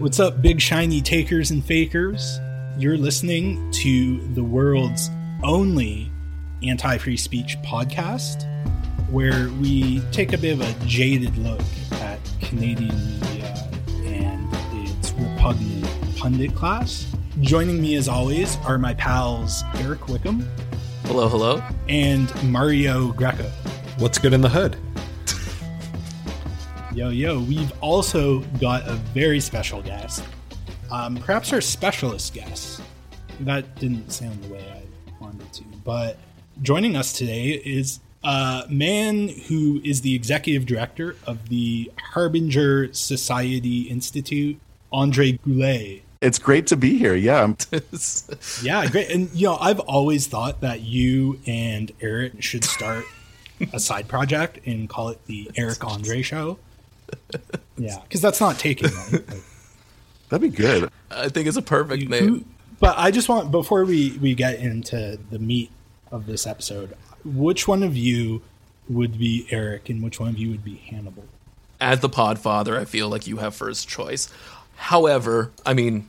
What's up, big shiny takers and fakers? You're listening to the world's only anti free speech podcast where we take a bit of a jaded look at Canadian media and its repugnant pundit class. Joining me, as always, are my pals Eric Wickham. Hello, hello. And Mario Greco. What's good in the hood? Yo, yo, we've also got a very special guest. Um, perhaps our specialist guest. That didn't sound the way I wanted to. But joining us today is a man who is the executive director of the Harbinger Society Institute, Andre Goulet. It's great to be here. Yeah. yeah, great. And, you know, I've always thought that you and Eric should start a side project and call it the Eric Andre Show yeah, because that's not taking. Right? That'd be good. I think it's a perfect name. Who, but I just want before we we get into the meat of this episode, which one of you would be Eric, and which one of you would be Hannibal? As the Podfather, I feel like you have first choice. However, I mean,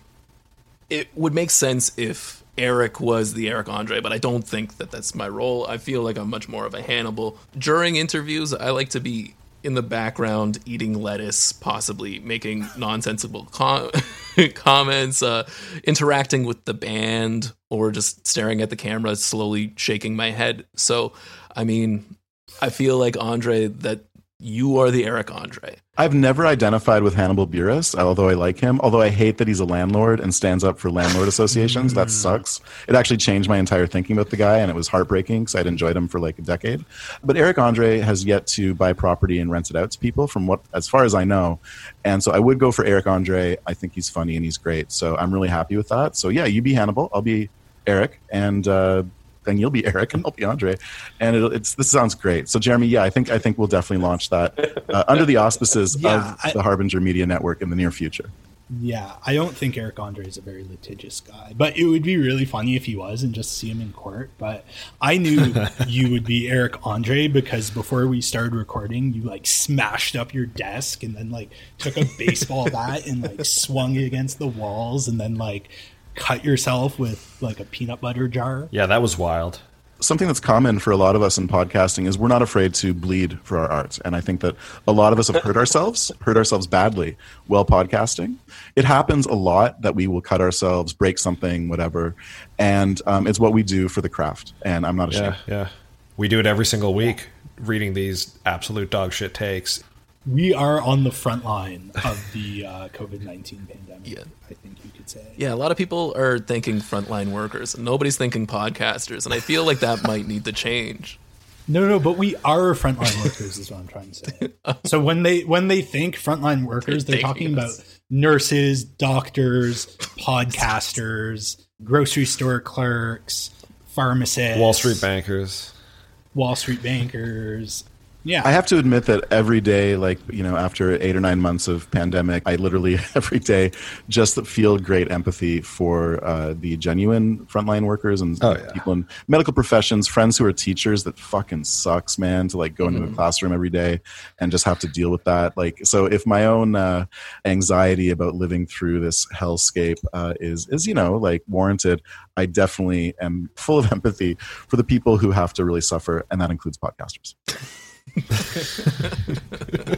it would make sense if Eric was the Eric Andre, but I don't think that that's my role. I feel like I'm much more of a Hannibal. During interviews, I like to be in the background eating lettuce, possibly making nonsensical com- comments, uh, interacting with the band, or just staring at the camera, slowly shaking my head. So, I mean, I feel like Andre that you are the Eric Andre. I've never identified with Hannibal Buress, although I like him. Although I hate that he's a landlord and stands up for landlord associations. that sucks. It actually changed my entire thinking about the guy, and it was heartbreaking because I'd enjoyed him for like a decade. But Eric Andre has yet to buy property and rent it out to people, from what, as far as I know. And so I would go for Eric Andre. I think he's funny and he's great. So I'm really happy with that. So yeah, you be Hannibal, I'll be Eric, and uh, then you'll be Eric and I'll be Andre. And it's this sounds great. So Jeremy, yeah, I think I think we'll definitely launch that uh, under the auspices yeah, of I, the Harbinger Media Network in the near future. Yeah, I don't think Eric Andre is a very litigious guy, but it would be really funny if he was and just see him in court. But I knew you would be Eric Andre because before we started recording, you like smashed up your desk and then like took a baseball bat and like swung it against the walls and then like cut yourself with like a peanut butter jar. Yeah, that was wild. Something that's common for a lot of us in podcasting is we're not afraid to bleed for our art. And I think that a lot of us have hurt ourselves, hurt ourselves badly while podcasting. It happens a lot that we will cut ourselves, break something, whatever. And um, it's what we do for the craft. And I'm not ashamed. Yeah, yeah. We do it every single week, reading these absolute dog shit takes. We are on the front line of the uh, COVID 19 pandemic. Yeah. I think you could say. Yeah, a lot of people are thinking frontline workers, nobody's thinking podcasters, and I feel like that might need to change. No, no, but we are frontline workers, is what I'm trying to say. So when they when they think frontline workers, they're talking about nurses, doctors, podcasters, grocery store clerks, pharmacists, Wall Street bankers, Wall Street bankers, yeah. I have to admit that every day, like, you know, after eight or nine months of pandemic, I literally every day just feel great empathy for uh, the genuine frontline workers and oh, yeah. people in medical professions, friends who are teachers that fucking sucks, man, to like go mm-hmm. into a mm-hmm. classroom every day and just have to deal with that. Like, so if my own uh, anxiety about living through this hellscape uh, is, is, you know, like warranted, I definitely am full of empathy for the people who have to really suffer, and that includes podcasters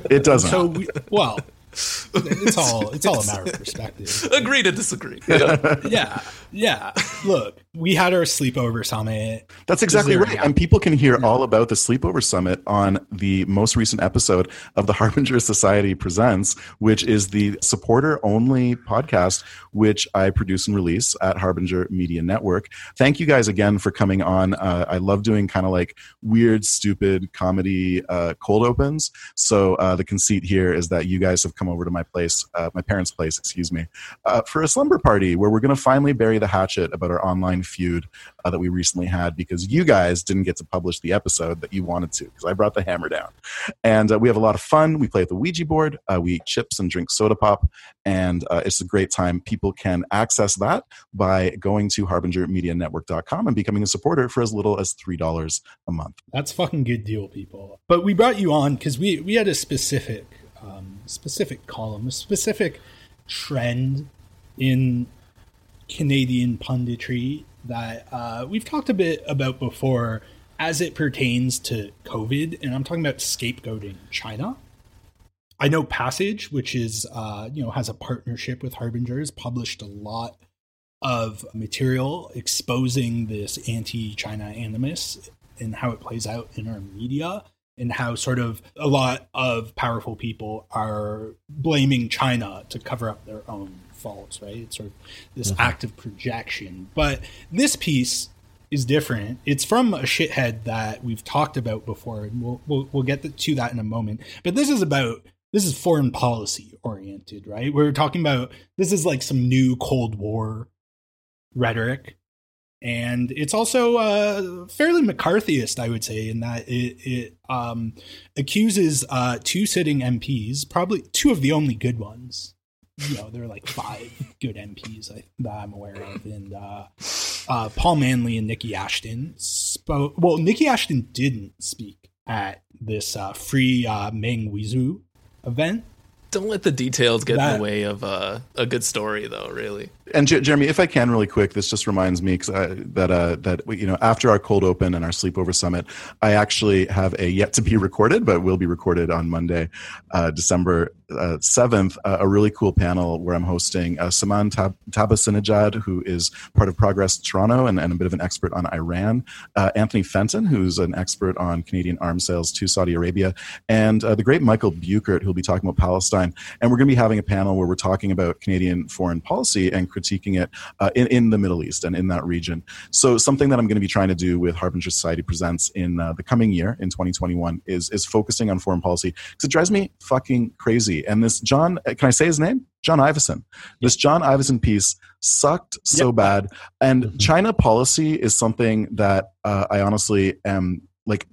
it doesn't. So, we, well, it's all it's all a matter of perspective. Agree to disagree. Yeah. yeah, yeah. Look, we had our sleepover summit. That's exactly right. And people can hear all about the sleepover summit on the most recent episode of the Harbinger Society Presents, which is the supporter only podcast which I produce and release at Harbinger Media Network. Thank you guys again for coming on. Uh, I love doing kind of like weird, stupid comedy uh, cold opens. So uh, the conceit here is that you guys have come over to my place, uh, my parents' place, excuse me, uh, for a slumber party where we're going to finally bury the hatchet about our online feud uh, that we recently had because you guys didn't get to publish the episode that you wanted to because I brought the hammer down. And uh, we have a lot of fun. We play at the Ouija board, uh, we eat chips and drink soda pop, and uh, it's a great time. People can access that by going to harbingermedianetwork.com and becoming a supporter for as little as $3 a month. That's fucking good deal, people. But we brought you on because we, we had a specific um, specific column, a specific trend in Canadian punditry that uh, we've talked a bit about before as it pertains to COVID, and I'm talking about scapegoating China. I know Passage, which is uh, you know has a partnership with Harbingers, published a lot of material exposing this anti-China animus and how it plays out in our media and how sort of a lot of powerful people are blaming China to cover up their own faults, right? It's sort of this mm-hmm. act of projection. But this piece is different. It's from a shithead that we've talked about before, and we'll we'll, we'll get to that in a moment. But this is about this is foreign policy oriented, right? We're talking about this is like some new Cold War rhetoric and it's also uh, fairly McCarthyist, I would say, in that it, it um, accuses uh, two sitting MPs, probably two of the only good ones. You know, there are like five good MPs I, that I'm aware of, and uh, uh, Paul Manly and Niki Ashton spoke. Well, Niki Ashton didn't speak at this uh, free uh, Meng Wanzhou event, don't let the details get that, in the way of uh, a good story, though. Really. And J- Jeremy, if I can, really quick, this just reminds me that uh, that you know after our cold open and our sleepover summit, I actually have a yet to be recorded, but will be recorded on Monday, uh, December uh, seventh, uh, a really cool panel where I'm hosting uh, Saman Tab- Tabasinejad, who is part of Progress Toronto and, and a bit of an expert on Iran, uh, Anthony Fenton, who's an expert on Canadian arms sales to Saudi Arabia, and the great Michael Bueckert, who'll be talking about Palestine. And we're going to be having a panel where we're talking about Canadian foreign policy and critiquing it uh, in, in the Middle East and in that region. So, something that I'm going to be trying to do with Harbinger Society Presents in uh, the coming year, in 2021, is, is focusing on foreign policy because it drives me fucking crazy. And this John, uh, can I say his name? John Ivison. This John Ivison piece sucked so yep. bad. And mm-hmm. China policy is something that uh, I honestly am like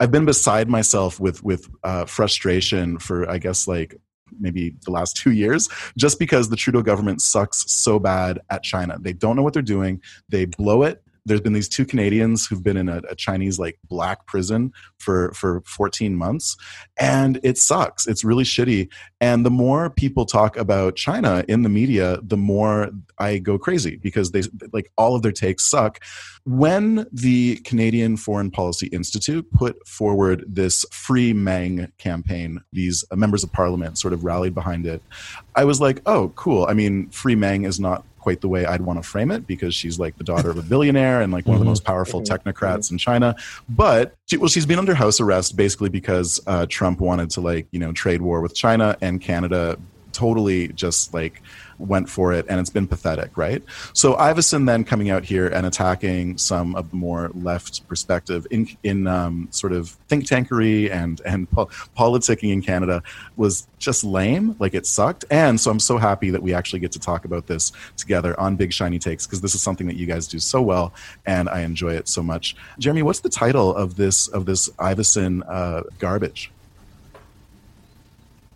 I've been beside myself with with uh, frustration for I guess like maybe the last two years, just because the Trudeau government sucks so bad at China. They don't know what they're doing. They blow it there's been these two Canadians who've been in a, a, Chinese like black prison for for 14 months, and it sucks. It's really shitty. And the more people talk about China in the media, the more I go crazy because they like all of their takes suck. When the Canadian Foreign Policy Institute put forward this Free Meng campaign, these uh, members of parliament sort of rallied behind it. I was like, oh, cool. I mean, Free Meng is not quite the way I'd want to frame it because she's like the daughter of a billionaire and like one of the mm-hmm. most powerful mm-hmm. technocrats in China. But she, well, she's been under house arrest basically because uh, Trump wanted to like you know trade war with China and Canada totally just like went for it, and it's been pathetic, right? So Ivison then coming out here and attacking some of the more left perspective in in um, sort of think tankery and and po- politicking in Canada was just lame, like it sucked. And so I'm so happy that we actually get to talk about this together on Big Shiny Takes because this is something that you guys do so well, and I enjoy it so much. Jeremy, what's the title of this of this Ivison uh, garbage?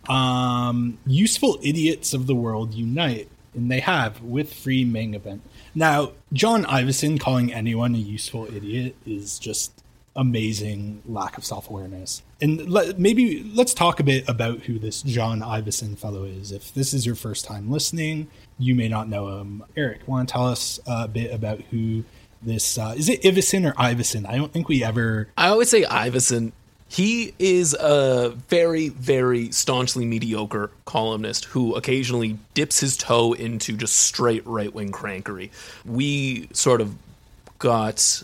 Um, useful idiots of the world unite, and they have with free Meng event. Now, John Ivison calling anyone a useful idiot is just amazing lack of self awareness. And let, maybe let's talk a bit about who this John Ivison fellow is. If this is your first time listening, you may not know him. Eric, want to tell us a bit about who this uh, is? It Ivison or Ivison? I don't think we ever. I always say Ivison he is a very, very staunchly mediocre columnist who occasionally dips his toe into just straight right wing crankery. We sort of got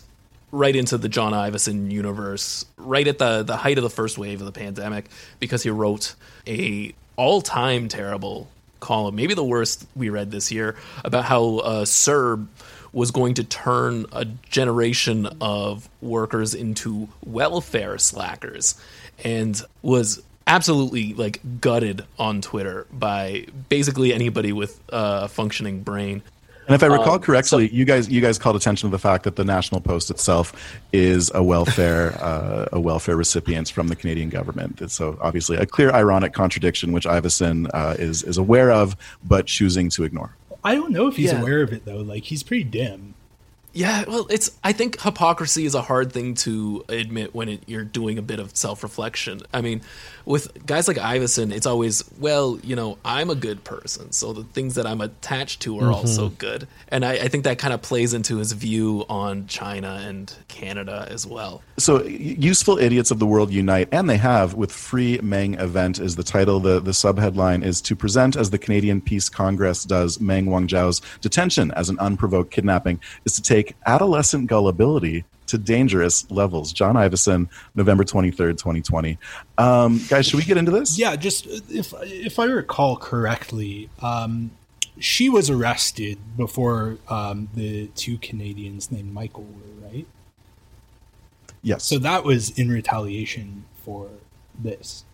right into the John Ivison universe right at the, the height of the first wave of the pandemic because he wrote a all time terrible column, maybe the worst we read this year, about how uh, CERB was going to turn a generation of workers into welfare slackers and was absolutely like gutted on Twitter by basically anybody with a functioning brain. And if I recall um, correctly, so, you guys you guys called attention to the fact that the National Post itself is a welfare uh, a welfare recipient from the Canadian government. So obviously a clear ironic contradiction, which Ivison uh, is is aware of but choosing to ignore. I don't know if he's yeah. aware of it though. Like he's pretty dim. Yeah, well, it's. I think hypocrisy is a hard thing to admit when it, you're doing a bit of self-reflection. I mean, with guys like Iverson, it's always, well, you know, I'm a good person, so the things that I'm attached to are also mm-hmm. good, and I, I think that kind of plays into his view on China and Canada as well. So, useful idiots of the world unite, and they have with Free Meng Event is the title. The the subheadline is to present as the Canadian Peace Congress does Meng Wanzhou's detention as an unprovoked kidnapping is to take adolescent gullibility to dangerous levels. John Ivison, November twenty third, twenty twenty. Um, guys, should we get into this? Yeah, just if if I recall correctly, um, she was arrested before um, the two Canadians named Michael were right. Yes, So that was in retaliation for this.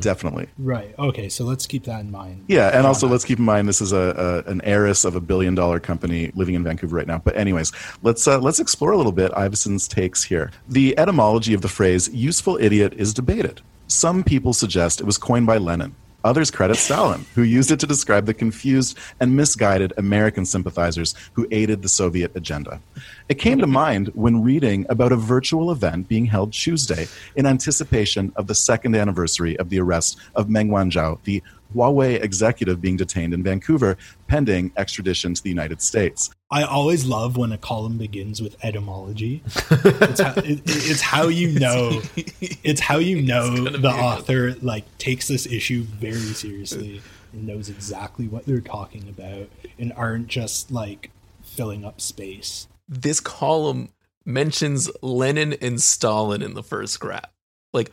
Definitely. Right. Okay. So let's keep that in mind. Yeah, and also let's keep in mind this is a, a an heiress of a billion dollar company living in Vancouver right now. But anyways, let's uh, let's explore a little bit Ivison's takes here. The etymology of the phrase "useful idiot" is debated. Some people suggest it was coined by Lenin. Others credit Stalin, who used it to describe the confused and misguided American sympathizers who aided the Soviet agenda. It came to mind when reading about a virtual event being held Tuesday in anticipation of the second anniversary of the arrest of Meng Wanzhou, the Huawei executive being detained in Vancouver pending extradition to the United States. I always love when a column begins with etymology. it's, how, it, it's how you know. It's how you know the be a- author like takes this issue very seriously and knows exactly what they're talking about and aren't just like filling up space. This column mentions Lenin and Stalin in the first graph. Like,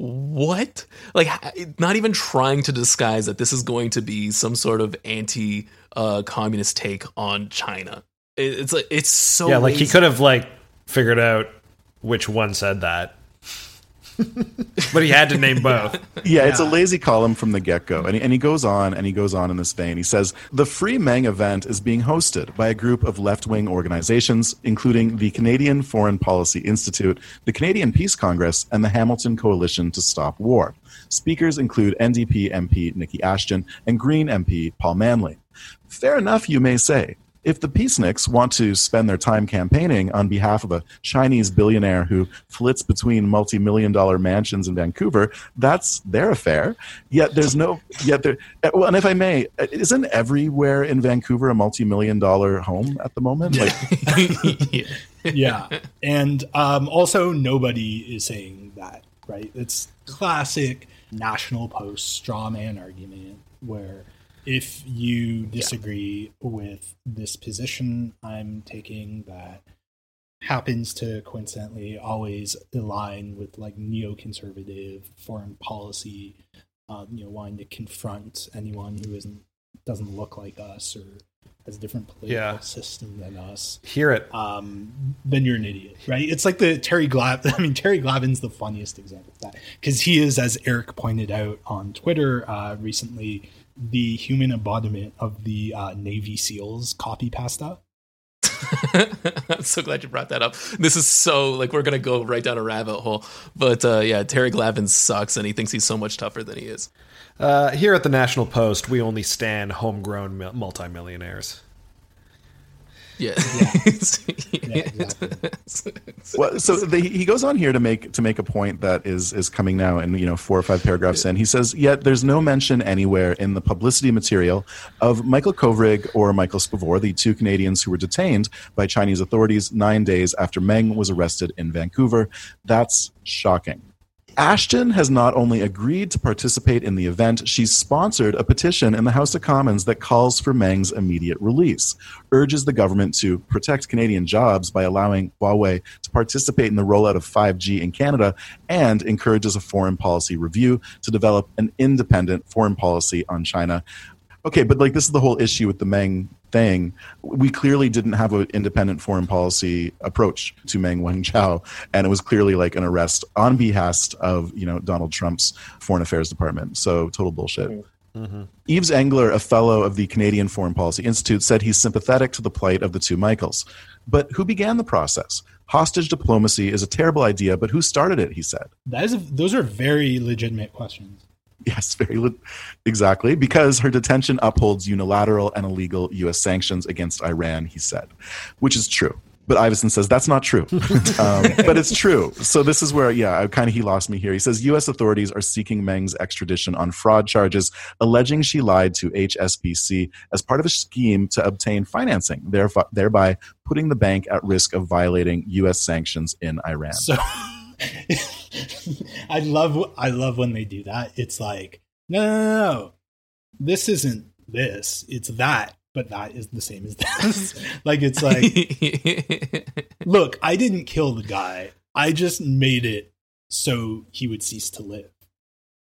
what? Like, not even trying to disguise that this is going to be some sort of anti uh, communist take on China. It, it's like it's so yeah, like he could have like figured out which one said that, but he had to name both. Yeah, it's a lazy column from the get go. And he, and he goes on and he goes on in this vein. He says The Free Meng event is being hosted by a group of left wing organizations, including the Canadian Foreign Policy Institute, the Canadian Peace Congress, and the Hamilton Coalition to Stop War. Speakers include NDP MP Niki Ashton and Green MP Paul Manly. Fair enough, you may say. If the peaceniks want to spend their time campaigning on behalf of a Chinese billionaire who flits between multi-million dollar mansions in Vancouver, that's their affair. Yet there's no yet there well and if I may, isn't everywhere in Vancouver a multi-million dollar home at the moment? Like Yeah. yeah and um, also nobody is saying that right it's classic national post straw man argument where if you disagree with this position i'm taking that happens to coincidentally always align with like neoconservative foreign policy uh, you know wanting to confront anyone who isn't doesn't look like us or has a different political Yeah. system than us Hear it. um, then you're an idiot, right? It's like the Terry Glav. I mean, Terry Glavin's the funniest example of that because he is, as Eric pointed out on Twitter uh, recently, the human embodiment of the uh, Navy SEALs copy pasta. I'm so glad you brought that up. This is so like we're gonna go right down a rabbit hole. But uh, yeah, Terry Glavin sucks, and he thinks he's so much tougher than he is. Uh, here at the National Post, we only stand homegrown mil- multimillionaires. Yeah, Yeah, exactly. well, so the, he goes on here to make to make a point that is is coming now, and you know, four or five paragraphs in, he says, yet there's no mention anywhere in the publicity material of Michael Kovrig or Michael Spavor, the two Canadians who were detained by Chinese authorities nine days after Meng was arrested in Vancouver. That's shocking. Ashton has not only agreed to participate in the event, she's sponsored a petition in the House of Commons that calls for Meng's immediate release, urges the government to protect Canadian jobs by allowing Huawei to participate in the rollout of 5G in Canada, and encourages a foreign policy review to develop an independent foreign policy on China. Okay, but like this is the whole issue with the Meng thing. We clearly didn't have an independent foreign policy approach to Meng Wanzhou, and it was clearly like an arrest on behest of you know Donald Trump's foreign affairs department. So total bullshit. Mm-hmm. Yves Engler, a fellow of the Canadian Foreign Policy Institute, said he's sympathetic to the plight of the two Michaels. But who began the process? Hostage diplomacy is a terrible idea, but who started it? He said. That is, a, those are very legitimate questions. Yes, very exactly. Because her detention upholds unilateral and illegal U.S. sanctions against Iran, he said, which is true. But Iverson says that's not true. um, but it's true. So this is where, yeah, kind of he lost me here. He says U.S. authorities are seeking Meng's extradition on fraud charges, alleging she lied to HSBC as part of a scheme to obtain financing, thereby putting the bank at risk of violating U.S. sanctions in Iran. So I love I love when they do that. It's like, no, no, no, no. This isn't this. It's that, but that is the same as this. like it's like, look, I didn't kill the guy. I just made it so he would cease to live.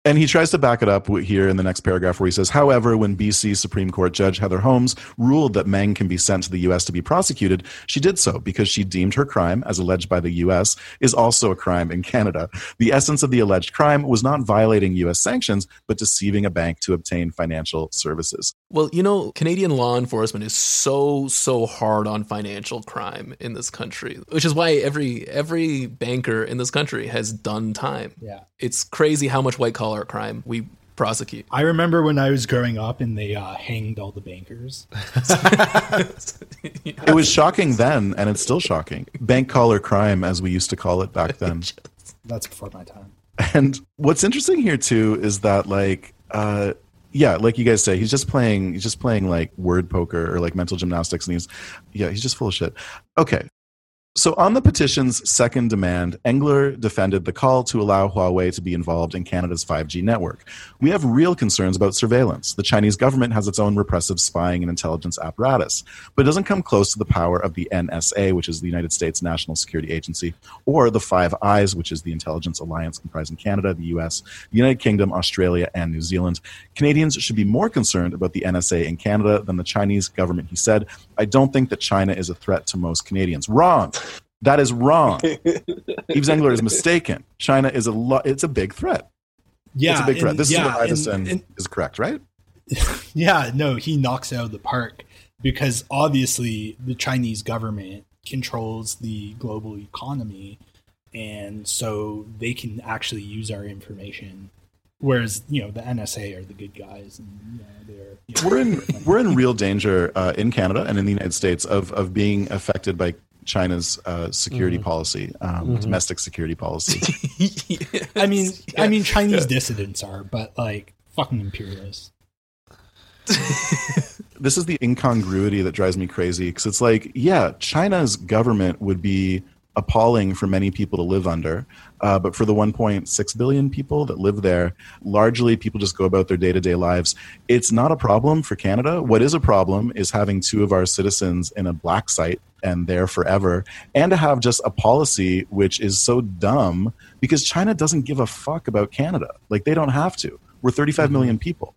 And he tries to back it up here in the next paragraph where he says, however, when BC Supreme Court Judge Heather Holmes ruled that Meng can be sent to the U.S. to be prosecuted, she did so because she deemed her crime, as alleged by the U.S., is also a crime in Canada. The essence of the alleged crime was not violating U.S. sanctions, but deceiving a bank to obtain financial services. Well, you know, Canadian law enforcement is so so hard on financial crime in this country, which is why every every banker in this country has done time. Yeah. It's crazy how much white collar crime we prosecute. I remember when I was growing up and they uh, hanged all the bankers. It was shocking then, and it's still shocking. Bank collar crime, as we used to call it back then. That's before my time. And what's interesting here too is that like uh yeah, like you guys say, he's just playing he's just playing like word poker or like mental gymnastics and he's yeah, he's just full of shit. Okay. So, on the petition's second demand, Engler defended the call to allow Huawei to be involved in Canada's 5G network. We have real concerns about surveillance. The Chinese government has its own repressive spying and intelligence apparatus, but it doesn't come close to the power of the NSA, which is the United States National Security Agency, or the Five Eyes, which is the intelligence alliance comprising Canada, the US, the United Kingdom, Australia, and New Zealand. Canadians should be more concerned about the NSA in Canada than the Chinese government, he said. I don't think that China is a threat to most Canadians. Wrong. That is wrong. Yves Engler is mistaken. China is a lo- it's a big threat. Yeah, it's a big threat. and- This yeah, is and- and- is correct, right? yeah, no, he knocks it out of the park because obviously the Chinese government controls the global economy, and so they can actually use our information. Whereas you know the NSA are the good guys, and you know, they're you know, We're in we're in real danger uh, in Canada and in the United States of of being affected by China's uh, security policy, um, domestic security policy. I mean, I mean, Chinese dissidents are, but like fucking imperialists. this is the incongruity that drives me crazy because it's like, yeah, China's government would be appalling for many people to live under, uh, but for the 1.6 billion people that live there, largely people just go about their day to day lives. It's not a problem for Canada. What is a problem is having two of our citizens in a black site and there forever, and to have just a policy which is so dumb because China doesn't give a fuck about Canada. Like they don't have to. We're 35 million people.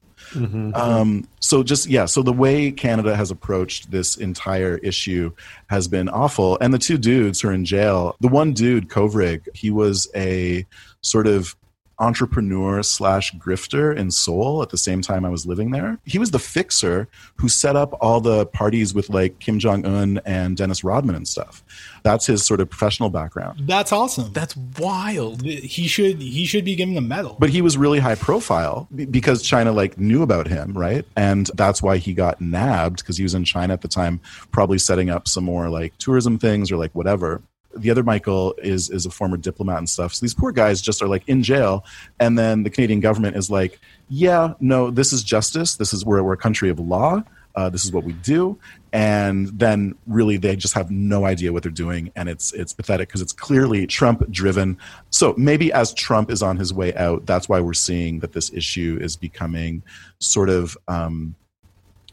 Um, so just yeah, so the way Canada has approached this entire issue has been awful. And the two dudes who are in jail, the one dude, Kovrig, he was a sort of entrepreneur slash grifter in Seoul at the same time I was living there. He was the fixer who set up all the parties with like Kim Jong Un and Dennis Rodman and stuff. That's his sort of professional background. That's awesome. That's wild. he should he should be given a medal. but he was really high profile because China like knew about him, right? And that's why he got nabbed because he was in China at the time, probably setting up some more like tourism things or like whatever. The other Michael is is a former diplomat and stuff. So these poor guys just are like in jail, and then the Canadian government is like, "Yeah, no, this is justice. This is we're, we're a country of law. Uh, this is what we do." And then really they just have no idea what they're doing, and it's it's pathetic because it's clearly Trump driven. So maybe as Trump is on his way out, that's why we're seeing that this issue is becoming sort of um,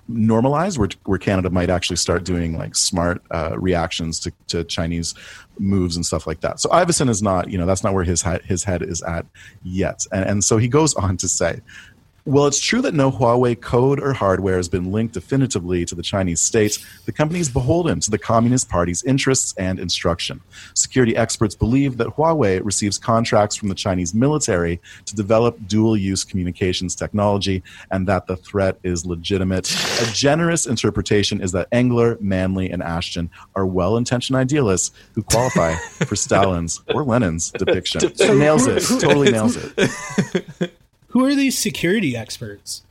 normalized, where where Canada might actually start doing like smart uh, reactions to, to Chinese moves and stuff like that. So Ivison is not, you know, that's not where his head, his head is at yet, and, and so he goes on to say. Well, it's true that no Huawei code or hardware has been linked definitively to the Chinese state. The company is beholden to the Communist Party's interests and instruction. Security experts believe that Huawei receives contracts from the Chinese military to develop dual use communications technology and that the threat is legitimate. A generous interpretation is that Engler, Manly, and Ashton are well intentioned idealists who qualify for Stalin's or Lenin's depiction. So nails it. Totally nails it. who are these security experts?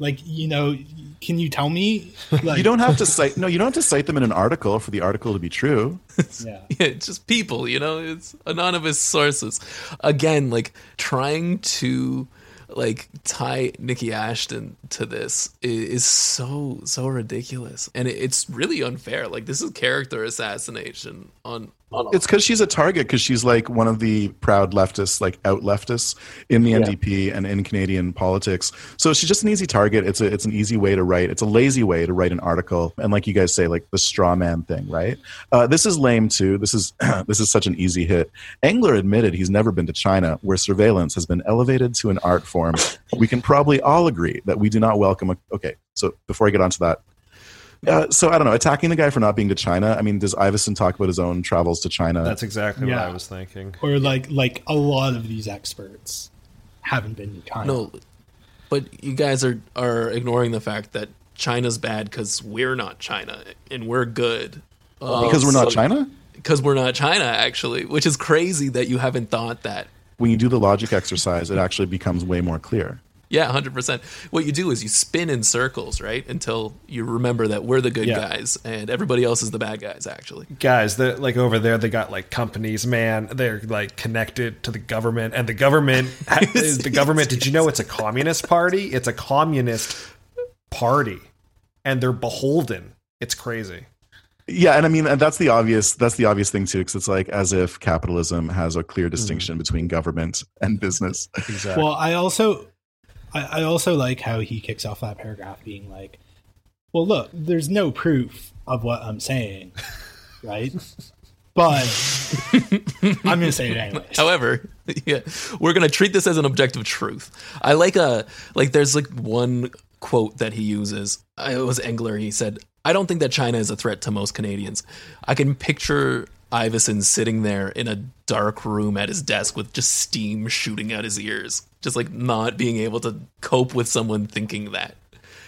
Like, you know, can you tell me? Like, You don't have to cite no, you don't have to cite them in an article for the article to be true. Yeah. Yeah, just people, you know, it's anonymous sources. Again, like trying to like tie Niki Ashton to this is so so ridiculous, and it's really unfair. Like this is character assassination on on. It's because she's a target because she's like one of the proud leftists, like out leftists in the NDP and in Canadian politics. So she's just an easy target. It's a it's an easy way to write. It's a lazy way to write an article, and like you guys say, like the straw man thing, right? Uh, this is lame too. This is this is such an easy hit. Engler admitted he's never been to China, where surveillance has been elevated to an art form. We can probably all agree that we do not welcome. A, okay, so before I get onto that, uh, so I don't know. Attacking the guy for not being to China. I mean, does Iverson talk about his own travels to China? That's exactly Yeah. what I was thinking. Or like like a lot of these experts haven't been to China. no, but you guys are are ignoring the fact that China's bad because we're not China and we're good. Because we're not so- China. Because we're not China, actually, which is crazy that you haven't thought that. When you do the logic exercise, it actually becomes way more clear. Yeah, hundred percent. What you do is you spin in circles, right, until you remember that we're the good Yeah. guys and everybody else is the bad guys. Actually, Guys, they like over there, they got like companies, man. They're like connected to the government, and the government is the government. Did you know it's a communist party? It's a communist party, and they're beholden. It's crazy. Yeah, and I mean and that's the obvious that's the obvious thing too, because it's like as if capitalism has a clear distinction between government and business. Exactly. Well, I also, I, I also like how he kicks off that paragraph being like, "Well, look, there's no proof of what I'm saying, right? But I'm gonna say it anyways." however, yeah, we're gonna treat this as an objective truth. I like a like. There's like one quote that he uses. Uh, It was Engler. He said, "I don't think that China is a threat to most Canadians. I can picture." Iverson sitting there in a dark room at his desk with just steam shooting out his ears, just like not being able to cope with someone thinking that.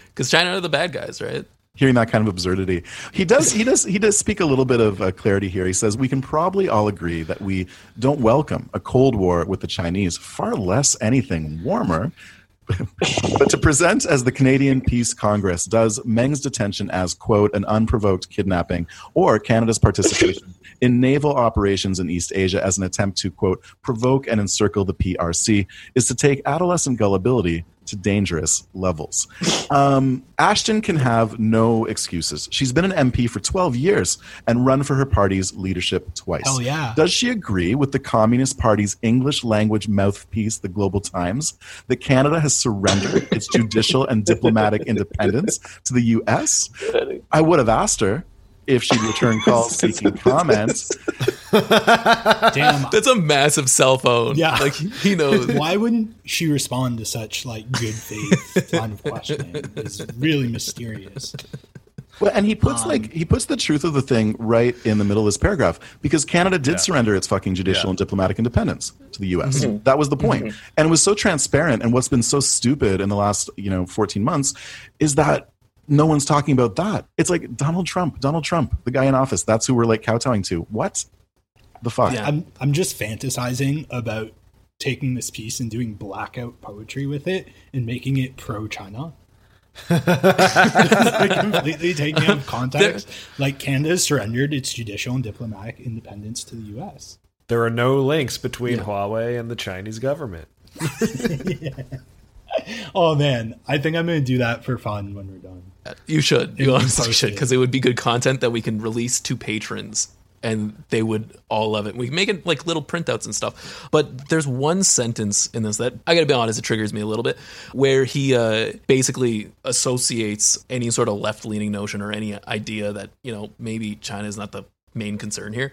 Because China are the bad guys, right? Hearing that kind of absurdity, he does he does he does speak a little bit of uh, clarity here. He says we can probably all agree that we don't welcome a cold war with the Chinese, far less anything warmer. But to present as the Canadian Peace Congress does Meng's detention as, quote, an unprovoked kidnapping or Canada's participation in naval operations in East Asia as an attempt to, quote, provoke and encircle the PRC is to take adolescent gullibility to dangerous levels. Um, Ashton can have no excuses. She's been an MP for 12 years and run for her party's leadership twice. Hell yeah. Does she agree with the Communist Party's English language mouthpiece, the Global Times, that Canada has surrendered its judicial and diplomatic independence to the U.S.? I would have asked her if she'd return calls seeking comments. Damn. That's a massive cell phone. Yeah. Like he knows. Why wouldn't she respond to such like good faith line of questioning? It's really mysterious. Well, and he puts like um, he puts the truth of the thing right in the middle of this paragraph because Canada did surrender its fucking judicial Yeah. and diplomatic independence to the U.S. Mm-hmm. That was the point. Mm-hmm. and it was so transparent. And what's been so stupid in the last you know 14 months is that no one's talking about that. It's like Donald Trump, Donald Trump, the guy in office. That's who we're like kowtowing to. What the fuck? Yeah. I'm I'm just fantasizing about taking this piece and doing blackout poetry with it and making it pro China. like completely taking out of context. Like Canada has surrendered its judicial and diplomatic independence to the U.S. there are no links between Huawei and the Chinese government. Oh man, I think I'm going to do that for fun when we're done. You should. You honestly should because it would be good content that we can release to patrons and they would all love it. We can make it like little printouts and stuff. But there's one sentence in this that I got to be honest, it triggers me a little bit, where he uh, basically associates any sort of left leaning notion or any idea that you know maybe China is not the main concern here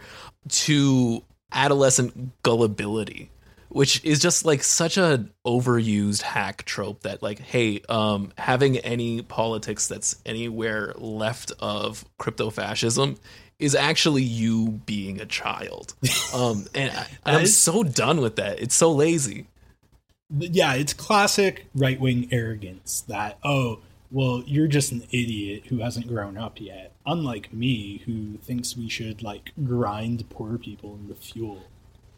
to adolescent gullibility which is just like such a overused hack trope that like hey um having any politics that's anywhere left of crypto fascism is actually you being a child um and, I, i'm so done with that it's so lazy yeah, it's classic right wing arrogance that, oh, well, you're just an idiot who hasn't grown up yet. Unlike me, who thinks we should like grind poor people into fuel.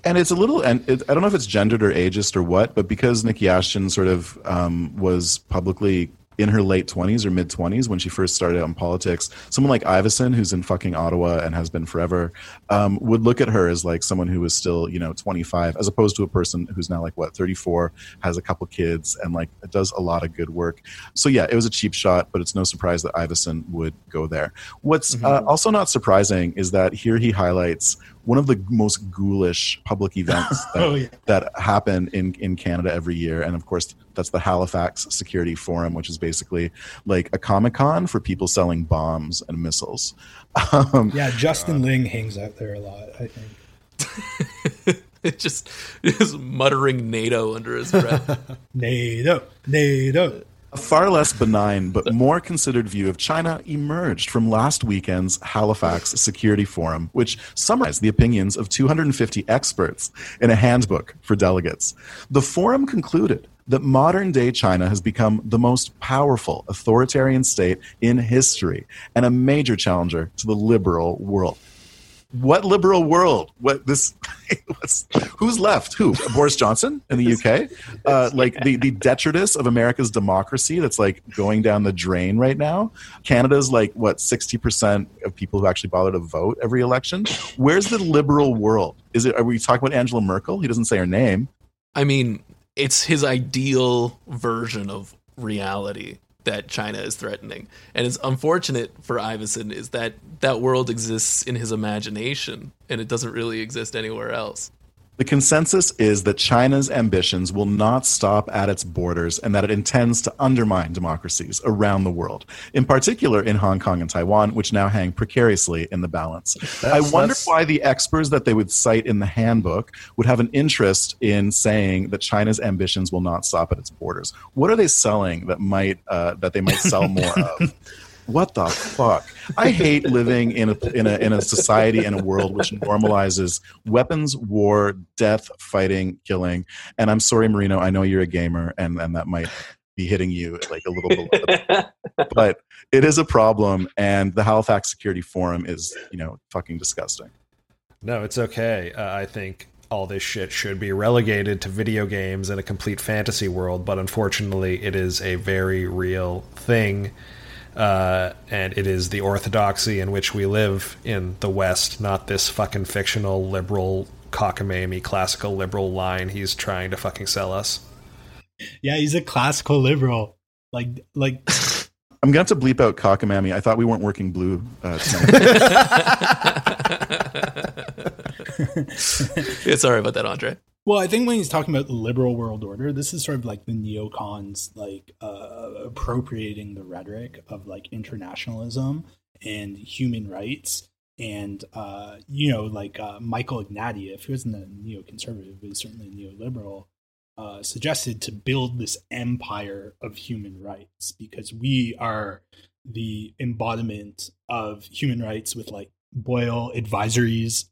And it's a little and it, i don't know if it's gendered or ageist or what but because niki ashton sort of um, was publicly in her late 20s or mid 20s when she first started out in politics someone like iverson who's in fucking ottawa and has been forever um, would look at her as like someone who was still you know 25 as opposed to a person who's now like what 34 has a couple kids and like does a lot of good work so yeah it was a cheap shot but it's no surprise that iverson would go there what's mm-hmm. uh, also not surprising is that here he highlights one of the most ghoulish public events that, oh, yeah. that happen in, in Canada every year. And of course, that's the Halifax Security Forum, which is basically like a Comic Con for people selling bombs and missiles. Um, yeah, Justin God. Ling hangs out there a lot, I think. it just is muttering NATO under his breath. NATO, NATO. A far less benign but more considered view of China emerged from last weekend's Halifax Security Forum, which summarized the opinions of 250 experts in a handbook for delegates. The forum concluded that modern day China has become the most powerful authoritarian state in history and a major challenger to the liberal world what liberal world? What this? Who's left? Who? Boris Johnson in the UK? Uh, like the the detritus of America's democracy that's like going down the drain right now. Canada's like what sixty percent of people who actually bother to vote every election. Where's the liberal world? Is it? Are we talking about Angela Merkel? He doesn't say her name. I mean, it's his ideal version of reality that China is threatening. And it's unfortunate for Ivison is that that world exists in his imagination and it doesn't really exist anywhere else. The consensus is that China's ambitions will not stop at its borders and that it intends to undermine democracies around the world, in particular in Hong Kong and Taiwan, which now hang precariously in the balance. That's, I wonder why the experts that they would cite in the handbook would have an interest in saying that China's ambitions will not stop at its borders. What are they selling that might uh, that they might sell more of? what the fuck? I hate living in a in a in a society and a world which normalizes weapons, war, death, fighting, killing. And I'm sorry, Marino. I know you're a gamer, and and that might be hitting you like a little below. but it is a problem, and the Halifax Security Forum is you know fucking disgusting. No, it's okay. Uh, I think all this shit should be relegated to video games and a complete fantasy world, but unfortunately, it is a very real thing uh, and it is the orthodoxy in which we live in the West, not this fucking fictional liberal cockamamie classical liberal line he's trying to fucking sell us. Yeah, he's a classical liberal. Like, like. I'm going to have to bleep out cockamamie. I thought we weren't working blue uh, tonight. yeah, sorry about that, Andre. Well, I think when he's talking about the liberal world order, this is sort of like the neocons like uh, appropriating the rhetoric of like internationalism and human rights. And uh, you know, like uh, Michael Ignatieff, who isn't a neoconservative, but he's certainly a neoliberal, uh, suggested to build this empire of human rights because we are the embodiment of human rights with like boil advisories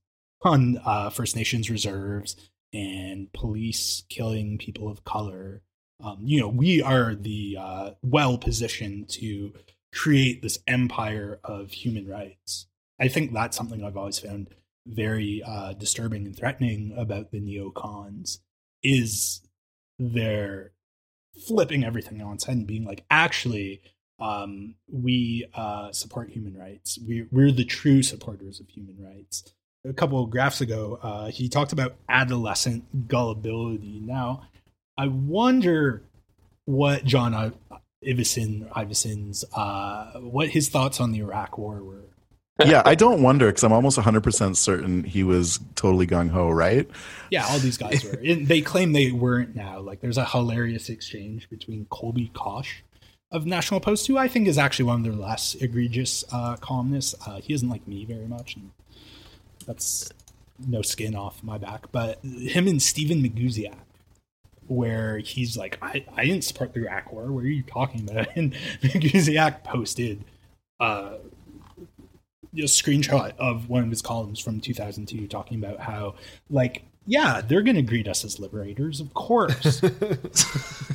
on uh, First Nations reserves and police killing people of color. Um, you know, we are the uh, well positioned to create this empire of human rights. I think that's something I've always found very uh, disturbing and threatening about the neocons is they're flipping everything on its head and being like, actually, um, we uh, support human rights. We, we're the true supporters of human rights a couple of graphs ago, uh, he talked about adolescent gullibility. Now, I wonder what John Ivison, Ivison's, uh, what his thoughts on the Iraq War were. yeah, I don't wonder because I'm almost 100% certain he was totally gung ho, right? Yeah, all these guys were. they claim they weren't now. Like, there's a hilarious exchange between Colby Cosh of National Post, who I think is actually one of their less egregious uh, columnists. Uh, he doesn't like me very much. And that's no skin off my back. But him and Stephen Magusiak, where he's like, I, I didn't support the Iraq War. What are you talking about? And Magusiak posted uh, a screenshot of one of his columns from 2002 talking about how, like, yeah, they're going to greet us as liberators, of course.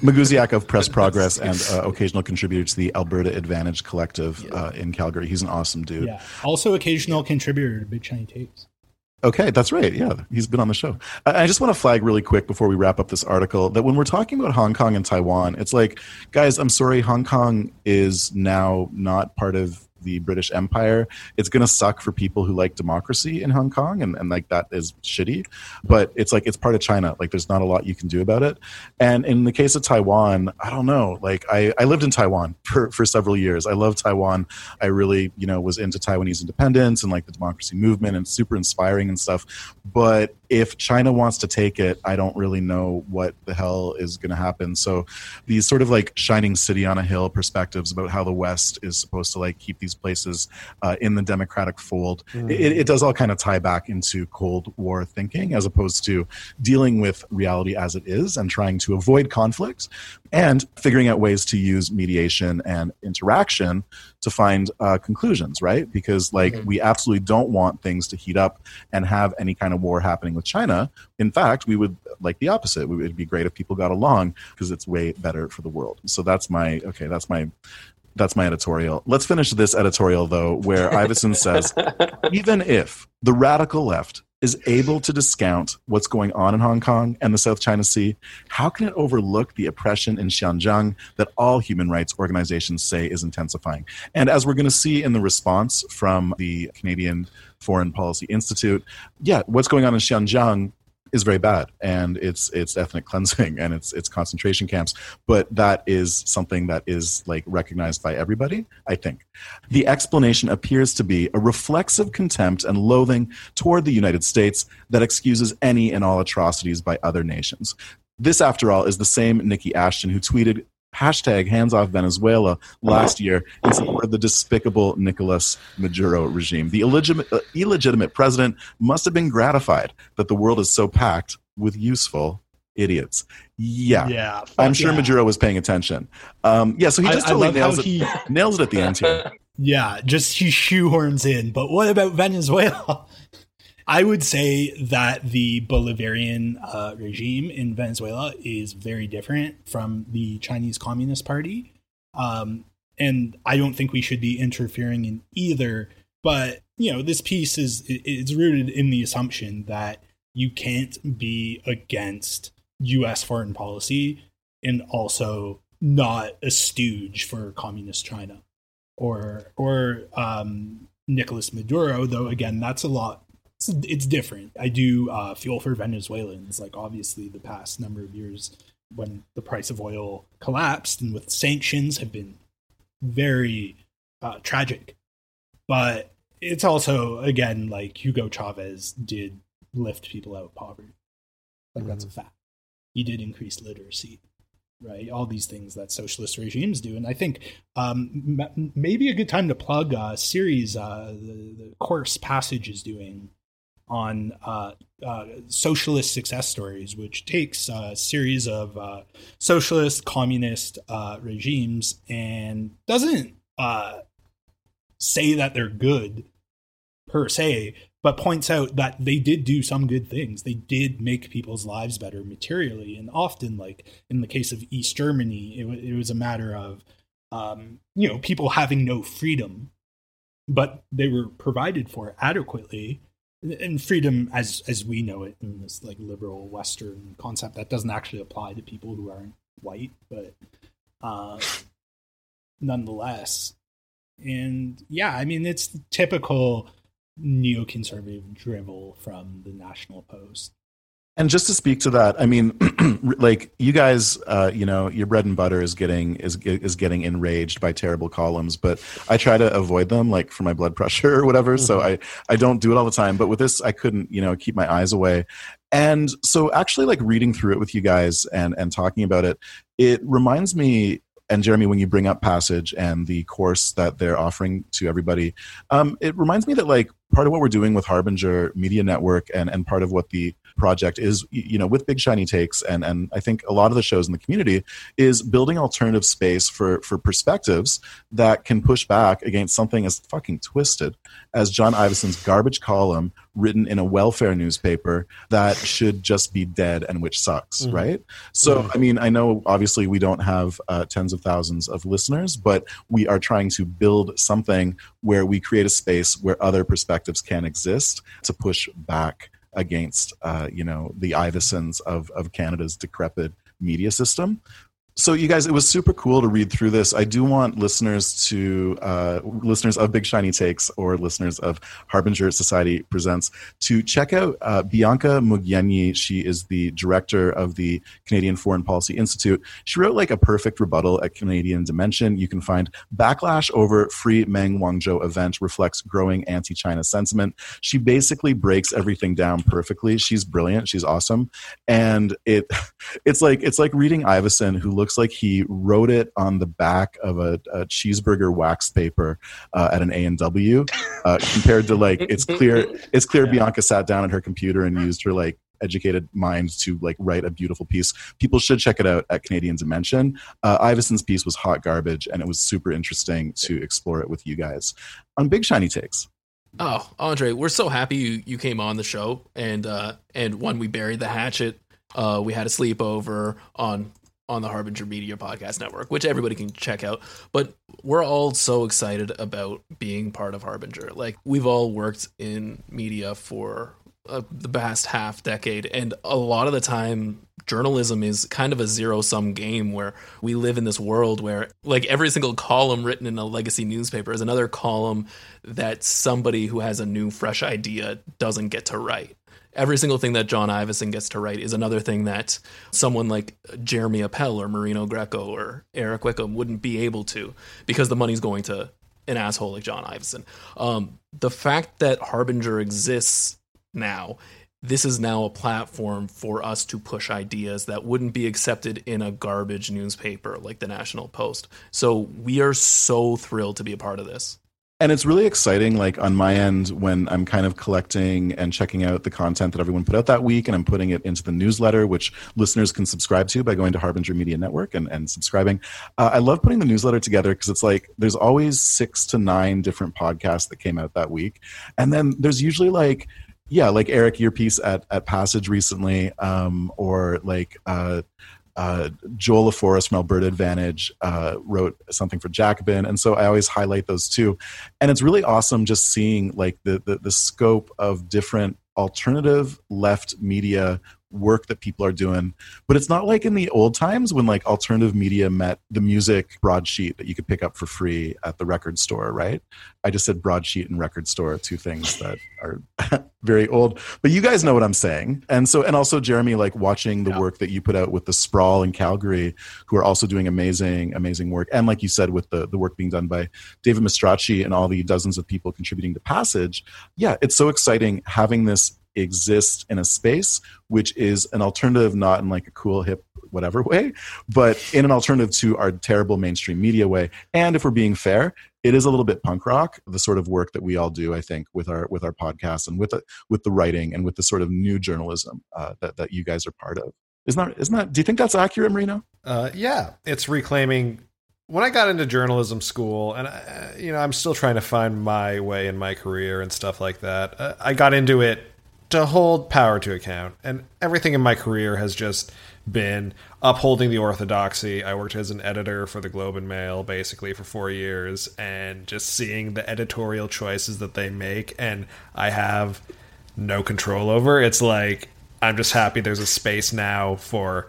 Magusiak of Press Progress and uh, occasional contributor to the Alberta Advantage Collective yeah. uh, in Calgary. He's an awesome dude. Yeah. Also, occasional contributor to Big Shiny Tapes. Okay, that's right. Yeah, he's been on the show. I, I just want to flag really quick before we wrap up this article that when we're talking about Hong Kong and Taiwan, it's like, guys, I'm sorry, Hong Kong is now not part of the British Empire. It's going to suck for people who like democracy in Hong Kong, and, and like that is shitty. But it's like it's part of China. Like there's not a lot you can do about it. And in the case of Taiwan, I don't know. Like I, I lived in Taiwan for, for several years. I love Taiwan. I really, you know, was into Taiwanese independence and like the democracy movement and super inspiring and stuff. But if China wants to take it, I don't really know what the hell is going to happen. So these sort of like shining city on a hill perspectives about how the West is supposed to like keep these places uh, in the democratic fold, mm. it, it, does all kind of tie back into Cold War thinking as opposed to dealing with reality as it is and trying to avoid conflicts and figuring out ways to use mediation and interaction to find uh, conclusions, right? Because like mm-hmm. we absolutely don't want things to heat up and have any kind of war happening with China. In fact, we would like the opposite. It would be great if people got along because it's way better for the world. So that's my okay. That's my that's my editorial. Let's finish this editorial though, where Ivison says, even if the radical left is able to discount what's going on in Hong Kong and the South China Sea, how can it overlook the oppression in Xinjiang that all human rights organizations say is intensifying? And as we're going to see in the response from the Canadian Foreign Policy Institute, yeah, what's going on in Xinjiang is very bad and it's it's ethnic cleansing and it's it's concentration camps. But that is something that is like recognized by everybody i think. The explanation appears to be a reflexive contempt and loathing toward the united states that excuses any and all atrocities by other nations. This, after all, is the same Niki Ashton who tweeted hashtag hands off Venezuela last year in support of the despicable Nicolas Maduro regime. The illegitimate, uh, illegitimate president must have been gratified that the world is so packed with useful idiots. Yeah, yeah. I'm sure yeah. Maduro was paying attention. Um, yeah, so he just I, totally I nails it. He, nails it at the end here. Yeah, just he shoehorns in. But what about Venezuela? I would say that the Bolivarian uh, regime in Venezuela is very different from the Chinese Communist Party. Um, and I don't think we should be interfering in either. But, you know, this piece is it's rooted in the assumption that you can't be against US foreign policy and also not a stooge for communist China or or um, Nicolas Maduro, though again that's a lot it's, it's different. I do uh, feel for Venezuelans. Like obviously, the past number of years when the price of oil collapsed and with sanctions have been very uh, tragic. But it's also again like Hugo Chavez did lift people out of poverty. Like mm-hmm. that's a mm-hmm. fact. He did increase literacy, right? All these things that socialist regimes do, and I think um, m- maybe a good time to plug a series uh, the, the course Passage is doing on uh, uh, socialist success stories, which takes a series of uh, socialist, communist uh, regimes and doesn't uh, say that they're good per se, but points out that they did do some good things. They did make people's lives better materially, and often, like in the case of East Germany, it, w- it was a matter of um, you know people having no freedom, but they were provided for adequately and freedom as as we know it in this like liberal western concept that doesn't actually apply to people who aren't white but uh nonetheless. And yeah i mean it's typical neoconservative drivel from the national post and just to speak to that, I mean, like you guys, uh, you know, your bread and butter is getting is is getting enraged by terrible columns, but I try to avoid them, like for my blood pressure or whatever. Mm-hmm. So I I don't do it all the time. But with this, I couldn't, you know, keep my eyes away. And so actually, like reading through it with you guys and and talking about it, it reminds me and Jeremy, when you bring up Passage and the course that they're offering to everybody, um, it reminds me that like part of what we're doing with Harbinger Media Network and and part of what the project is you know with big shiny takes and and i think a lot of the shows in the community is building alternative space for for perspectives that can push back against something as fucking twisted as john ivison's garbage column written in a welfare newspaper that should just be dead and which sucks mm-hmm. right so mm-hmm. i mean i know obviously we don't have uh, tens of thousands of listeners but we are trying to build something where we create a space where other perspectives perspectives can exist to push back against uh, you know the Ivisons of of Canada's decrepit media system so you guys it was super cool to read through this. I do want listeners to uh, listeners of big shiny takes or listeners of harbinger society presents to check out uh, bianca Mugenyi. she is the director of the canadian foreign policy institute. She wrote like a perfect rebuttal at canadian dimension. You can find backlash over free meng wanzhou event reflects growing anti-china sentiment. She basically breaks everything down perfectly. She's brilliant. She's awesome. And it it's like it's like reading ivison who looks like he wrote it on the back of a, a cheeseburger wax paper uh, at an A and W. Uh, compared to like, it's clear, it's clear yeah. Bianca sat down at her computer and used her like educated mind to like write a beautiful piece. People should check it out at Canadian Dimension. Uh, Ivison's piece was hot garbage, and it was super interesting to explore it with you guys on Big Shiny Takes. Oh, Andre, we're so happy you, you came on the show, and uh, and when we buried the hatchet, uh, we had a sleepover on on the Harbinger Media Podcast Network, which everybody can check out. But we're all so excited about being part of Harbinger. Like we've all worked in media for uh, the past half decade, and a lot of the time, journalism is kind of a zero sum game where we live in this world where, like, every single column written in a legacy newspaper is another column that somebody who has a new, fresh idea doesn't get to write every single thing that John Ivison gets to write is another thing that someone like Jeremy Appel or Marino Greco or Eric Wickham wouldn't be able to because the money's going to an asshole like John Ivison. Um, the fact that Harbinger exists now, this is now a platform for us to push ideas that wouldn't be accepted in a garbage newspaper like the National Post. So we are so thrilled to be a part of this and it's really exciting like on my end when i'm kind of collecting and checking out the content that everyone put out that week and i'm putting it into the newsletter which listeners can subscribe to by going to harbinger media network and, and subscribing. Uh, i love putting the newsletter together because it's like there's always six to nine different podcasts that came out that week. And then there's usually like yeah like eric your piece at, at passage recently um, or like uh, uh, Joel LaForest from Alberta Advantage uh, wrote something for Jacobin, and so I always highlight those two. And it's really awesome just seeing like the, the, the scope of different alternative left media work that people are doing. But it's not like in the old times when like alternative media met the music broadsheet that you could pick up for free at the record store, right? I just said broadsheet and record store, two things that are very old. But you guys know what I'm saying. And so and also Jeremy, like watching the yeah. work that you put out with the sprawl in Calgary, who are also doing amazing, amazing work. And like you said, with the, the work being done by David Mastracci and all the dozens of people contributing to Passage. Yeah, it's so exciting having this exists in a space which is an alternative not in like a cool hip whatever way but in an alternative to our terrible mainstream media way. And if we're being fair it is a little bit punk rock the sort of work that we all do i think with our with our podcast and with the with the writing and with the sort of new journalism uh, that, that you guys are part of. Isn't that isn't that do you think that's accurate marino? Uh, yeah. It's reclaiming when I got into journalism school, and I, you know, I'm still trying to find my way in my career and stuff like that. Uh, I got into it to hold power to account. And everything in my career has just been upholding the orthodoxy. I worked as an editor for the Globe and Mail basically for four years and just seeing the editorial choices that they make and I have no control over. It's like I'm just happy there's a space now for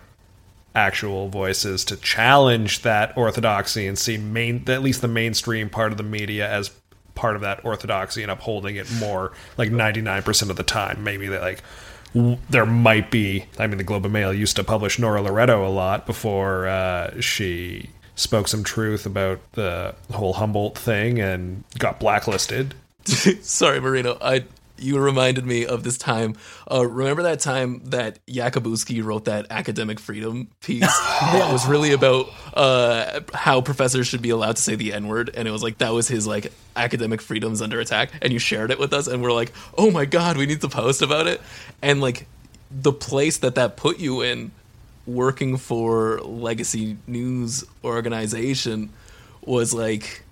actual voices to challenge that orthodoxy and see main at least the mainstream part of the media as part of that orthodoxy and upholding it more like 99% of the time. Maybe they like there might be i mean the globe and mail used to publish nora loreto a lot before uh, she spoke some truth about the whole humboldt thing and got blacklisted. Sorry marino. I you reminded me of this time. Uh, remember that time that Yakabuski wrote that academic freedom piece that was really about uh, how professors should be allowed to say the N word, and it was like that was his like academic freedoms under attack, and you shared it with us, and we're like, oh my god, we need to post about it, and like the place that that put you in, working for legacy news organization, was like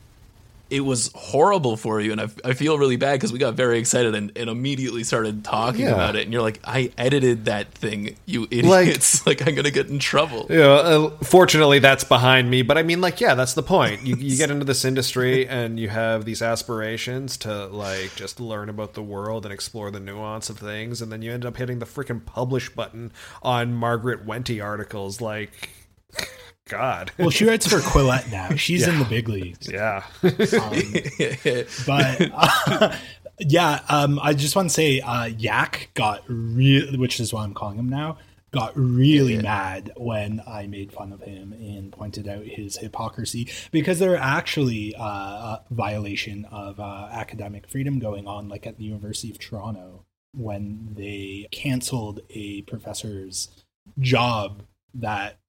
it was horrible for you, and I, I feel really bad because we got very excited and, and immediately started talking Yeah. about it, and you're like, I edited that thing, you idiots! Like, I'm gonna get in trouble. you know, uh, fortunately that's behind me but i mean like yeah that's the point you, you get into this industry and you have these aspirations to like just learn about the world and explore the nuance of things and then you end up hitting the freaking publish button on margaret wente articles like god Well, she writes for Quillette now. She's in the big leagues. yeah But uh, yeah, um, I just want to say, uh, Yak got real, which is what I'm calling him now, got really mad when I made fun of him and pointed out his hypocrisy because there are actually uh, a violation of uh, academic freedom going on, like at the University of Toronto when they canceled a professor's job that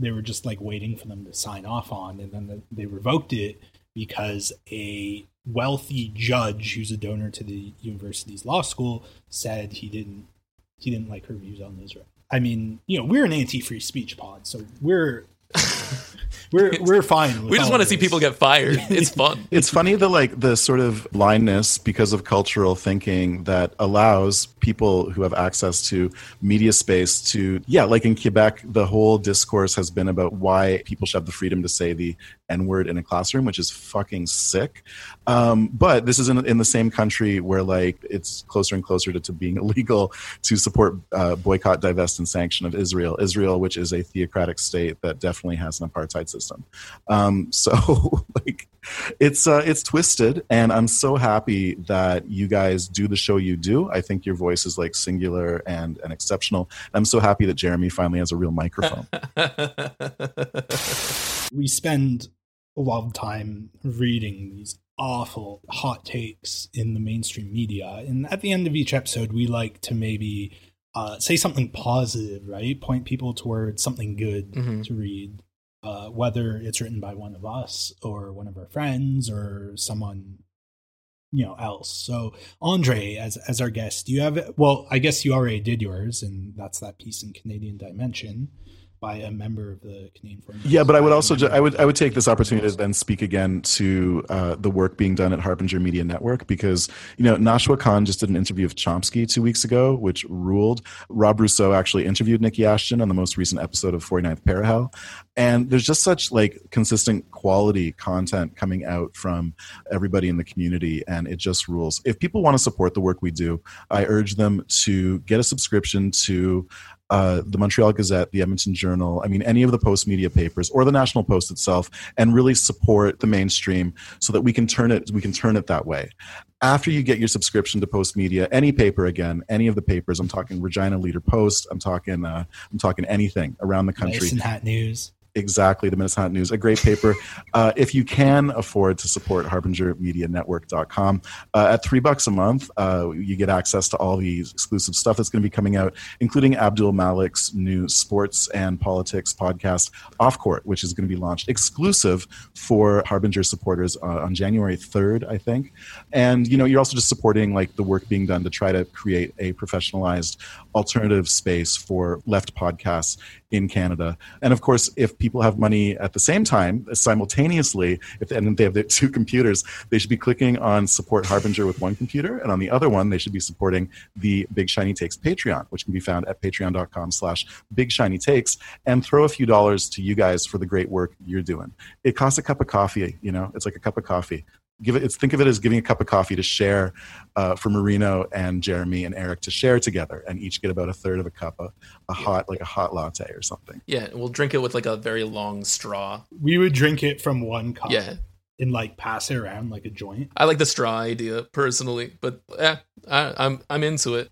they were just like waiting for them to sign off on and then they revoked it because a wealthy judge who's a donor to the university's law school said he didn't he didn't like her views on Israel. I mean, you know, we're an anti-free speech pod, so we're we're we're fine. We just want to see people get fired. It's fun. It's funny the like the sort of blindness because of cultural thinking that allows people who have access to media space to yeah, like in Quebec, the whole discourse has been about why people should have the freedom to say the N word in a classroom, which is fucking sick. Um, but this is in, in the same country where like it's closer and closer to, to being illegal to support uh, boycott, divest, and sanction of Israel. Israel, which is a theocratic state that definitely has an apartheid system. Um, so like it's uh, it's twisted, and I'm so happy that you guys do the show you do. I think your voice is like singular and and exceptional. I'm so happy that Jeremy finally has a real microphone. we spend a lot of time reading these awful hot takes in the mainstream media. And at the end of each episode we like to maybe uh, say something positive right? Point people towards something good Mhm. to read uh, whether it's written by one of us or one of our friends or someone you know else. So andre as as our guest do you have well i guess you already did yours and that's that piece in canadian dimension by a member of the canadian Foreign Yeah, but I would also ju- I would I would take this opportunity to then speak again to uh, the work being done at Harbinger Media Network because you know Nashua Khan just did an interview of Chomsky two weeks ago, which ruled. Rob Rousseau actually interviewed Niki Ashton on the most recent episode of 49th Parallel, and there's just such like consistent quality content coming out from everybody in the community, and it just rules. If people want to support the work we do, I urge them to get a subscription to uh, the Montreal Gazette, the Edmonton Journal, I mean, any of the postmedia papers or the National Post itself, and really support the mainstream so that we can turn it we can turn it that way. After you get your subscription to Postmedia, any paper again, any of the papers, I'm talking Regina Leader Post, I'm talking uh, I'm talking anything around the country Medicine Hat News. Exactly the Minnesota News, a great paper. Uh, if you can afford to support HarbingerMediaNetwork.com, uh, at three bucks a month, uh, you get access to all the exclusive stuff that's going to be coming out, including Abdul Malik's new sports and politics podcast, Off Court, which is going to be launched exclusive for Harbinger supporters uh, on January 3rd, I think. And you know, you're also just supporting like the work being done to try to create a professionalized alternative space for left podcasts in Canada. And of course, if people have money at the same time, simultaneously, if they, and they have their two computers, they should be clicking on support Harbinger with one computer, and on the other one, they should be supporting the Big Shiny Takes Patreon, which can be found at patreon.com slash Big Shiny Takes, and throw a few dollars to you guys for the great work you're doing. It costs a cup of coffee, you know, it's like a cup of coffee. Give it, it's, think of it as giving a cup of coffee to share uh, for Marino and Jeremy and Eric to share together, and each get about a third of a cup of a hot, like a hot latte or something. Yeah, we'll drink it with like a very long straw. We would drink it from one cup Yeah, and like pass it around like a joint. I like the straw idea personally, but yeah, I, I'm I'm into it.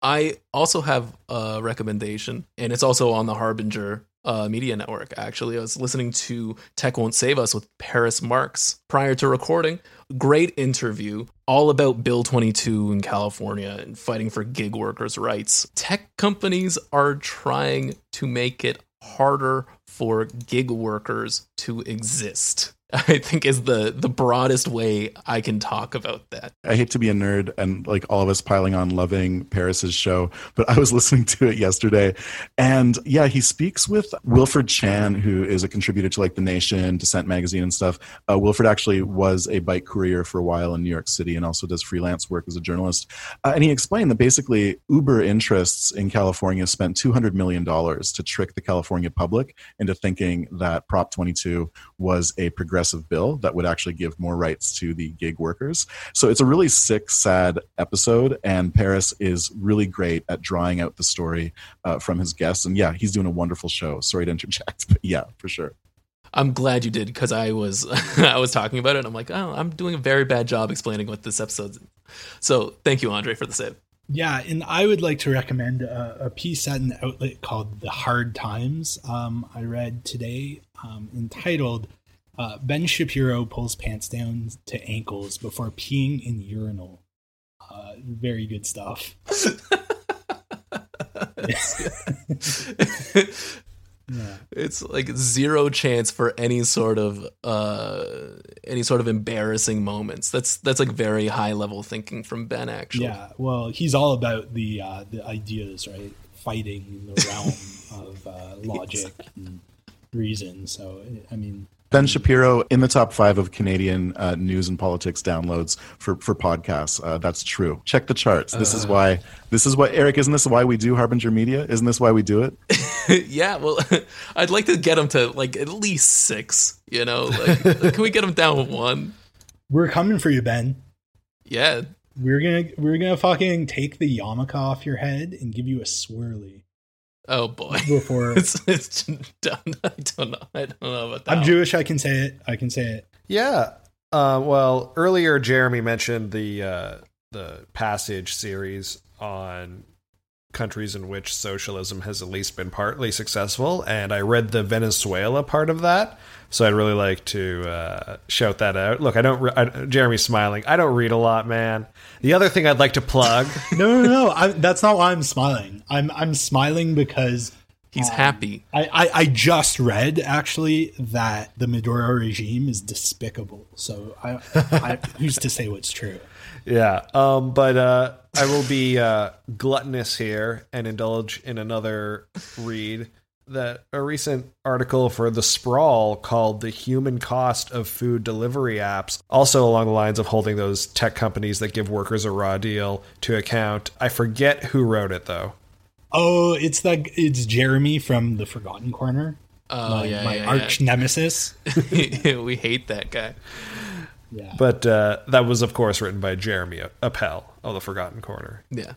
I also have a recommendation, and it's also on the Harbinger uh, Media Network. Actually, I was listening to Tech Won't Save Us with Paris Marks prior to recording. Great interview, all about Bill 22 in California and fighting for gig workers' rights. Tech companies are trying to make it harder for gig workers to exist. I think is the the broadest way I can talk about that. I hate to be a nerd and like all of us piling on loving Paris's show, but I was listening to it yesterday and yeah, he speaks with Wilfred Chan, who is a contributor to like The Nation, Dissent magazine and stuff. Uh, Wilfred actually was a bike courier for a while in New York City and also does freelance work as a journalist. Uh, and he explained that basically Uber interests in California spent $200 million to trick the California public into thinking that Prop 22 was a progressive progressive bill that would actually give more rights to the gig workers. So it's a really sick, sad episode, and Paris is really great at drawing out the story uh, from his guests. And yeah, he's doing a wonderful show. Sorry to interject, but yeah, for sure. I'm glad you did because I was I was talking about it. I'm like, oh, I'm doing a very bad job explaining what this episode's. So thank you, Andre, for the save. Yeah, and I would like to recommend a, a piece at an outlet called The Hard Times. Um, I read today um, entitled uh, ben Shapiro pulls pants down to ankles before peeing in urinal. Uh, very good stuff. yeah. It's like zero chance for any sort of uh any sort of embarrassing moments. That's that's like very high level thinking from Ben actually. Yeah, well, he's all about the uh the ideas, right? Fighting in the realm of uh, logic and reason. So I mean, Ben Shapiro in the top five of Canadian uh, news and politics downloads for for podcasts. Uh, that's true. Check the charts. This uh, is why. This is what Eric. Isn't this why we do Harbinger Media? Isn't this why we do it? yeah. Well, I'd like to get him to like at least six. You know, like, can we get him down one? We're coming for you, Ben. Yeah. We're gonna we're gonna fucking take the yarmulke off your head and give you a swirly. Oh boy! Before it's, it's done. I don't know. I don't know about that. I'm Jewish. I can say it. I can say it. Yeah. Uh, well, earlier Jeremy mentioned the uh, the passage series on countries in which socialism has at least been partly successful, and I read the Venezuela part of that. So I'd really like to uh, shout that out. Look, I don't. Re- I, Jeremy's smiling. I don't read a lot, man. The other thing I'd like to plug. no, no, no. I, that's not why I'm smiling. I'm I'm smiling because he's um, happy. I, I, I just read actually that the Maduro regime is despicable. So I, I who's to say what's true? Yeah. Um. But uh, I will be uh, gluttonous here and indulge in another read that a recent article for the sprawl called the human cost of food delivery apps also along the lines of holding those tech companies that give workers a raw deal to account i forget who wrote it though oh it's that it's jeremy from the forgotten corner oh my, yeah, my yeah, arch yeah. nemesis we hate that guy yeah but uh, that was of course written by jeremy appel of the forgotten corner yeah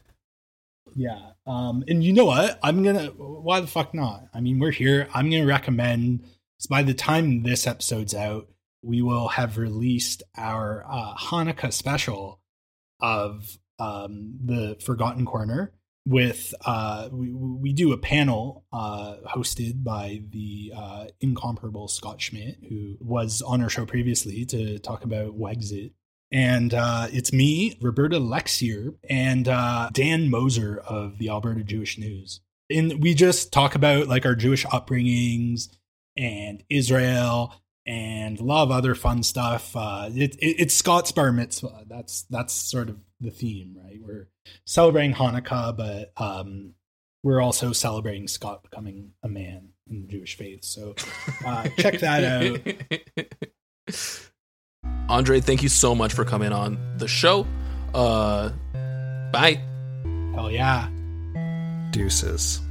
yeah. Um, and you know what? I'm gonna. Why the fuck not? I mean, we're here. I'm gonna recommend. So by the time this episode's out, we will have released our uh, Hanukkah special of um, the Forgotten Corner. With uh, we we do a panel uh, hosted by the uh, incomparable Scott Schmidt, who was on our show previously to talk about Wexit and uh, it's me, Roberta Lexier, and uh, Dan Moser of the Alberta Jewish News. And we just talk about like our Jewish upbringings and Israel and a lot of other fun stuff. Uh, it, it, it's Scott's bar mitzvah. That's that's sort of the theme, right? We're celebrating Hanukkah, but um, we're also celebrating Scott becoming a man in the Jewish faith. So uh, check that out. Andre, thank you so much for coming on the show. Uh, bye. Hell yeah. Deuces.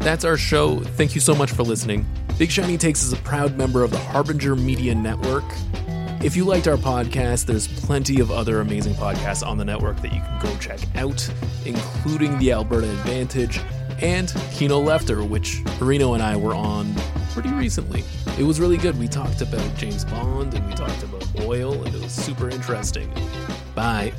That's our show. Thank you so much for listening. Big Shiny Takes is a proud member of the Harbinger Media Network. If you liked our podcast, there's plenty of other amazing podcasts on the network that you can go check out, including the Alberta Advantage and Kino Lefter, which Marino and I were on pretty recently. It was really good. We talked about James Bond and we talked about oil, and it was super interesting. Bye.